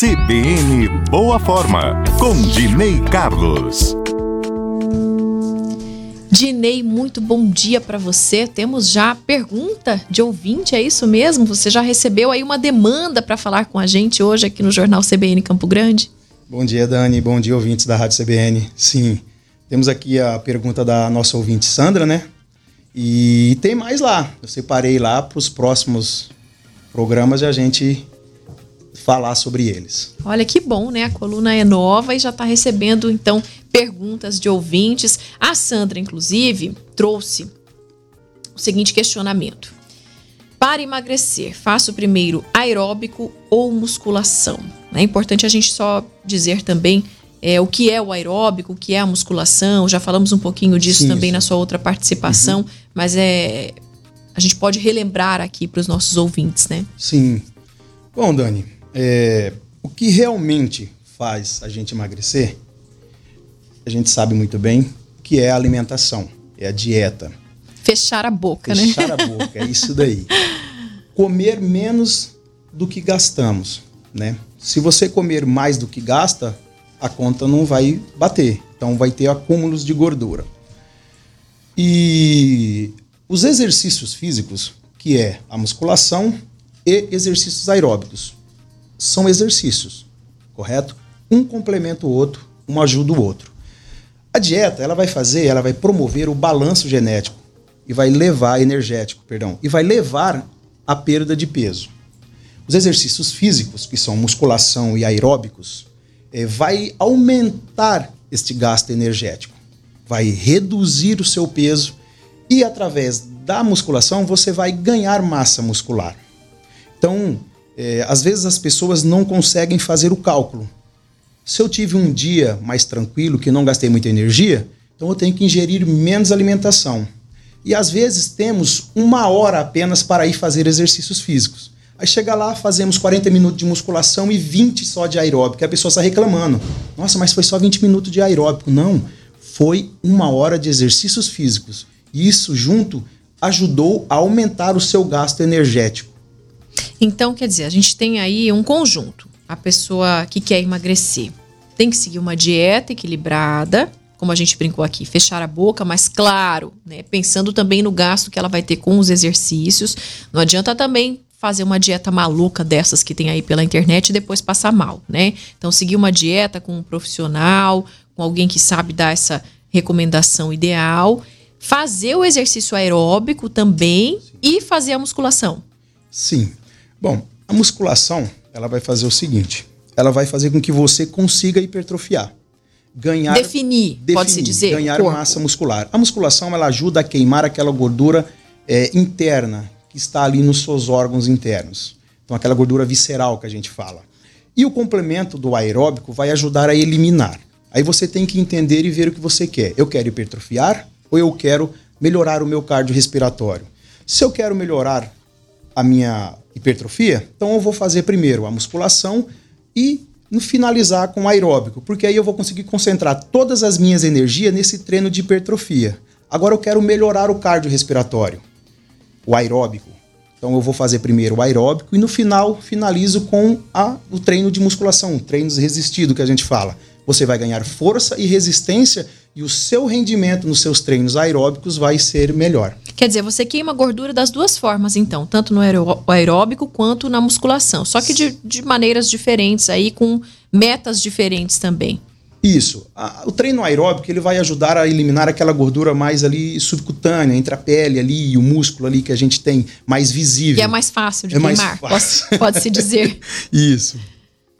CBN Boa Forma, com Dinei Carlos. Dinei, muito bom dia para você. Temos já pergunta de ouvinte, é isso mesmo? Você já recebeu aí uma demanda para falar com a gente hoje aqui no Jornal CBN Campo Grande? Bom dia, Dani. Bom dia, ouvintes da Rádio CBN. Sim, temos aqui a pergunta da nossa ouvinte Sandra, né? E tem mais lá. Eu separei lá para os próximos programas e a gente falar sobre eles. Olha que bom, né? A coluna é nova e já está recebendo então perguntas de ouvintes. A Sandra, inclusive, trouxe o seguinte questionamento: Para emagrecer, faço primeiro aeróbico ou musculação? É importante a gente só dizer também é, o que é o aeróbico, o que é a musculação. Já falamos um pouquinho disso Sim, também na sua outra participação, uhum. mas é a gente pode relembrar aqui para os nossos ouvintes, né? Sim. Bom, Dani, é, o que realmente faz a gente emagrecer, a gente sabe muito bem que é a alimentação, é a dieta. Fechar a boca, Fechar né? Fechar a boca, é isso daí. Comer menos do que gastamos, né? Se você comer mais do que gasta, a conta não vai bater. Então vai ter acúmulos de gordura. E os exercícios físicos, que é a musculação e exercícios aeróbicos, são exercícios, correto? Um complementa o outro, um ajuda o outro. A dieta, ela vai fazer, ela vai promover o balanço genético e vai levar energético, perdão, e vai levar a perda de peso. Os exercícios físicos, que são musculação e aeróbicos, é, vai aumentar este gasto energético, vai reduzir o seu peso e através da musculação você vai ganhar massa muscular. Então, é, às vezes as pessoas não conseguem fazer o cálculo. Se eu tive um dia mais tranquilo, que não gastei muita energia, então eu tenho que ingerir menos alimentação. E às vezes temos uma hora apenas para ir fazer exercícios físicos. Aí chega lá, fazemos 40 minutos de musculação e 20 só de aeróbico. E a pessoa está reclamando. Nossa, mas foi só 20 minutos de aeróbico. Não, foi uma hora de exercícios físicos. Isso junto ajudou a aumentar o seu gasto energético. Então, quer dizer, a gente tem aí um conjunto. A pessoa que quer emagrecer tem que seguir uma dieta equilibrada, como a gente brincou aqui, fechar a boca, mas claro, né, pensando também no gasto que ela vai ter com os exercícios. Não adianta também fazer uma dieta maluca dessas que tem aí pela internet e depois passar mal, né? Então, seguir uma dieta com um profissional, com alguém que sabe dar essa recomendação ideal, fazer o exercício aeróbico também Sim. e fazer a musculação. Sim. Bom, a musculação, ela vai fazer o seguinte, ela vai fazer com que você consiga hipertrofiar. Ganhar, definir, definir pode-se dizer. Ganhar corpo. massa muscular. A musculação ela ajuda a queimar aquela gordura é, interna que está ali nos seus órgãos internos. Então, aquela gordura visceral que a gente fala. E o complemento do aeróbico vai ajudar a eliminar. Aí você tem que entender e ver o que você quer. Eu quero hipertrofiar ou eu quero melhorar o meu cardiorrespiratório? Se eu quero melhorar a minha hipertrofia, então eu vou fazer primeiro a musculação e no finalizar com aeróbico, porque aí eu vou conseguir concentrar todas as minhas energias nesse treino de hipertrofia. Agora eu quero melhorar o cardiorrespiratório, o aeróbico. Então eu vou fazer primeiro o aeróbico e no final finalizo com a, o treino de musculação, treinos resistido que a gente fala. Você vai ganhar força e resistência e o seu rendimento nos seus treinos aeróbicos vai ser melhor. Quer dizer, você queima gordura das duas formas, então, tanto no aeróbico quanto na musculação, só que de, de maneiras diferentes aí, com metas diferentes também. Isso. o treino aeróbico ele vai ajudar a eliminar aquela gordura mais ali subcutânea, entre a pele ali e o músculo ali que a gente tem mais visível. Que é mais fácil de é queimar, pode-se dizer. Isso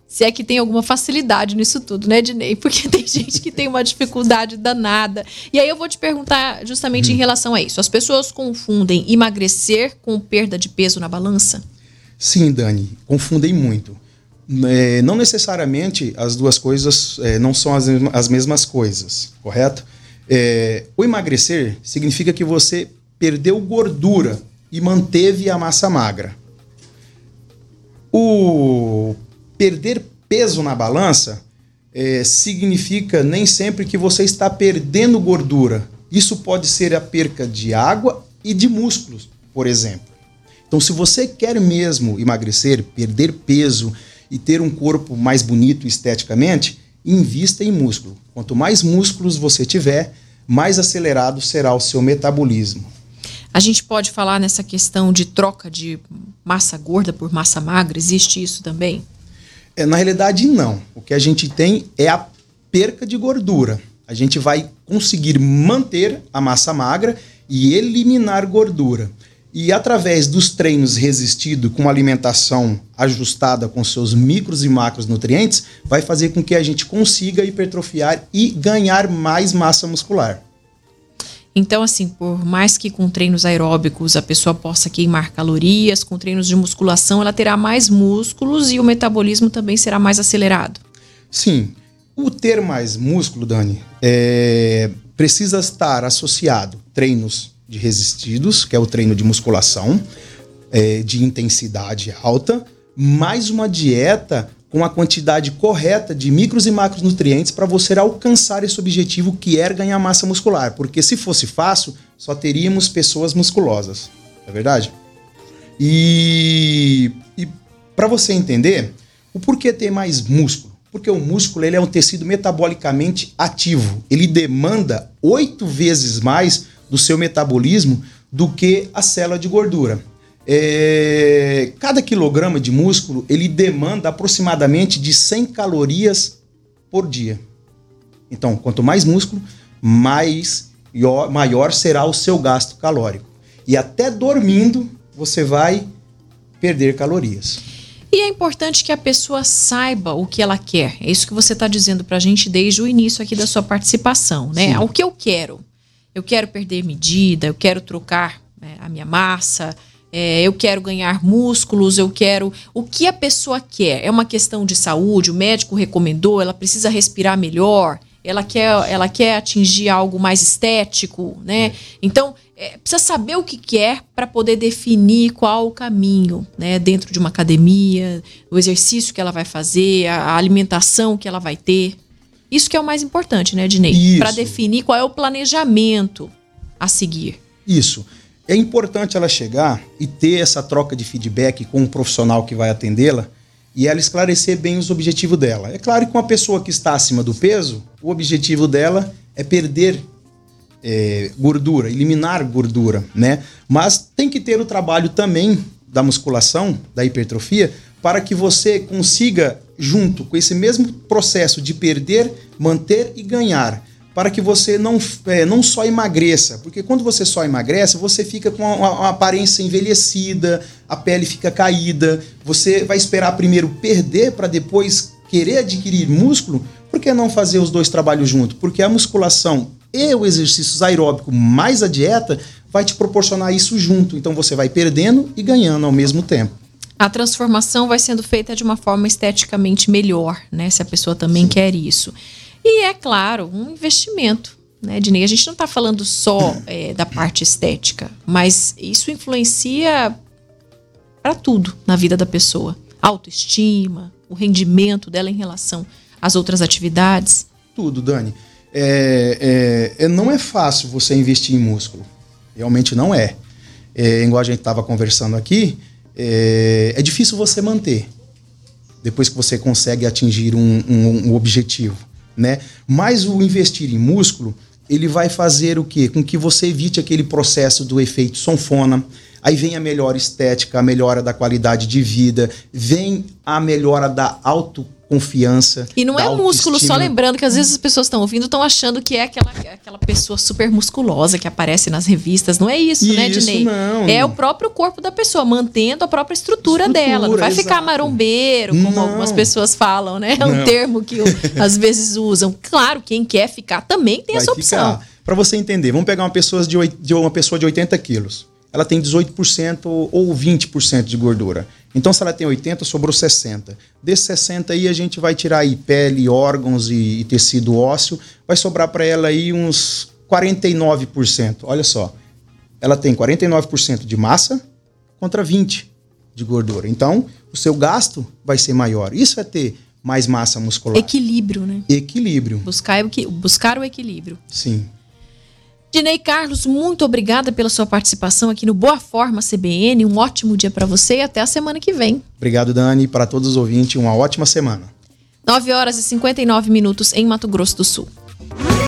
se é que tem alguma facilidade nisso tudo, né, Dinei? Porque tem gente que tem uma dificuldade danada. E aí eu vou te perguntar justamente hum. em relação a isso. As pessoas confundem emagrecer com perda de peso na balança? Sim, Dani, confundem muito. É, não necessariamente as duas coisas é, não são as, as, mesmas coisas, correto? É, o emagrecer significa que você perdeu gordura e manteve a massa magra. O perder peso na balança é, significa nem sempre que você está perdendo gordura. Isso pode ser a perca de água e de músculos, por exemplo. Então, se você quer mesmo emagrecer, perder peso e ter um corpo mais bonito esteticamente, invista em músculo. Quanto mais músculos você tiver, mais acelerado será o seu metabolismo. A gente pode falar nessa questão de troca de massa gorda por massa magra? Existe isso também? É, na realidade, não. O que a gente tem é a perca de gordura. A gente vai conseguir manter a massa magra e eliminar gordura. E através dos treinos resistido com alimentação ajustada com seus micros e macros nutrientes, vai fazer com que a gente consiga hipertrofiar e ganhar mais massa muscular. Então, assim, por mais que com treinos aeróbicos a pessoa possa queimar calorias, com treinos de musculação ela terá mais músculos e o metabolismo também será mais acelerado. Sim. O ter mais músculo, Dani, é, precisa estar associado treinos de resistidos, que é o treino de musculação, é, de intensidade alta, mais uma dieta com a quantidade correta de micros e macronutrientes para você alcançar esse objetivo que é ganhar massa muscular. Porque se fosse fácil, só teríamos pessoas musculosas. É verdade? E, e para você entender, o porquê ter mais músculo? Porque o músculo ele é um tecido metabolicamente ativo. Ele demanda oito vezes mais do seu metabolismo do que a célula de gordura. É, cada quilograma de músculo ele demanda aproximadamente de 100 calorias por dia. Então, quanto mais músculo, mais maior será o seu gasto calórico. E até dormindo você vai perder calorias. E é importante que a pessoa saiba o que ela quer. É isso que você está dizendo para a gente desde o início aqui da sua participação, né? Sim. O que eu quero? Eu quero perder medida, eu quero trocar né, a minha massa, é, eu quero ganhar músculos, eu quero. O que a pessoa quer? É uma questão de saúde, o médico recomendou, ela precisa respirar melhor, ela quer, ela quer atingir algo mais estético, né? Então, é, precisa saber o que quer para poder definir qual o caminho, né? Dentro de uma academia, o exercício que ela vai fazer, a, a alimentação que ela vai ter. Isso que é o mais importante, né, Dinei? Para definir qual é o planejamento a seguir. Isso. É importante ela chegar e ter essa troca de feedback com o um profissional que vai atendê-la e ela esclarecer bem os objetivos dela. É claro que uma pessoa que está acima do peso, o objetivo dela é perder é, gordura, eliminar gordura, né? Mas tem que ter o trabalho também da musculação, da hipertrofia, para que você consiga, junto com esse mesmo processo de perder, manter e ganhar, para que você não, é, não só emagreça, porque quando você só emagrece, você fica com uma, uma, aparência envelhecida, a pele fica caída, você vai esperar primeiro perder para depois querer adquirir músculo, por que não fazer os dois trabalhos juntos? Porque a musculação e o exercício aeróbico mais a dieta vai te proporcionar isso junto, então você vai perdendo e ganhando ao mesmo tempo a transformação vai sendo feita de uma forma esteticamente melhor, né? Se a pessoa também Sim. quer isso. E é claro, um investimento, né, Dinei? A gente não está falando só é, da parte estética, mas isso influencia para tudo na vida da pessoa. autoestima, o rendimento dela em relação às outras atividades. Tudo, Dani. É, é, é não é fácil você investir em músculo. Realmente não é. é igual a gente estava conversando aqui, é, é, difícil você manter depois que você consegue atingir um, um, um objetivo né? Mas o investir em músculo, ele vai fazer o quê? Com que você evite aquele processo do efeito sonfona. Aí vem a melhor estética, a melhora da qualidade de vida, vem a melhora da auto confiança. E não é músculo, só lembrando que às vezes as pessoas estão ouvindo, estão achando que é aquela, aquela pessoa super musculosa que aparece nas revistas. Não é isso, né, isso Dinei? Não. É o próprio corpo da pessoa, mantendo a própria estrutura, estrutura dela. Não vai exato. ficar marombeiro, como não. algumas pessoas falam, né? É um termo que às vezes usam. Claro, quem quer ficar também tem vai essa opção. Para você entender, vamos pegar uma pessoa de, de, uma pessoa de 80 quilos. Ela tem 18% ou 20% de gordura. Então, se ela tem 80, sobrou 60. Desses 60 aí, a gente vai tirar aí pele, órgãos e, e tecido ósseo. Vai sobrar para ela aí uns 49%. Olha só. Ela tem 49% de massa contra 20% de gordura. Então, o seu gasto vai ser maior. Isso é ter mais massa muscular. Equilíbrio, né? Equilíbrio. Buscar, buscar o equilíbrio. Sim. Dinei Carlos, muito obrigada pela sua participação aqui no Boa Forma CBN. Um ótimo dia para você e até a semana que vem. Obrigado, Dani. Para todos os ouvintes, uma ótima semana. 9 horas e 59 minutos em Mato Grosso do Sul.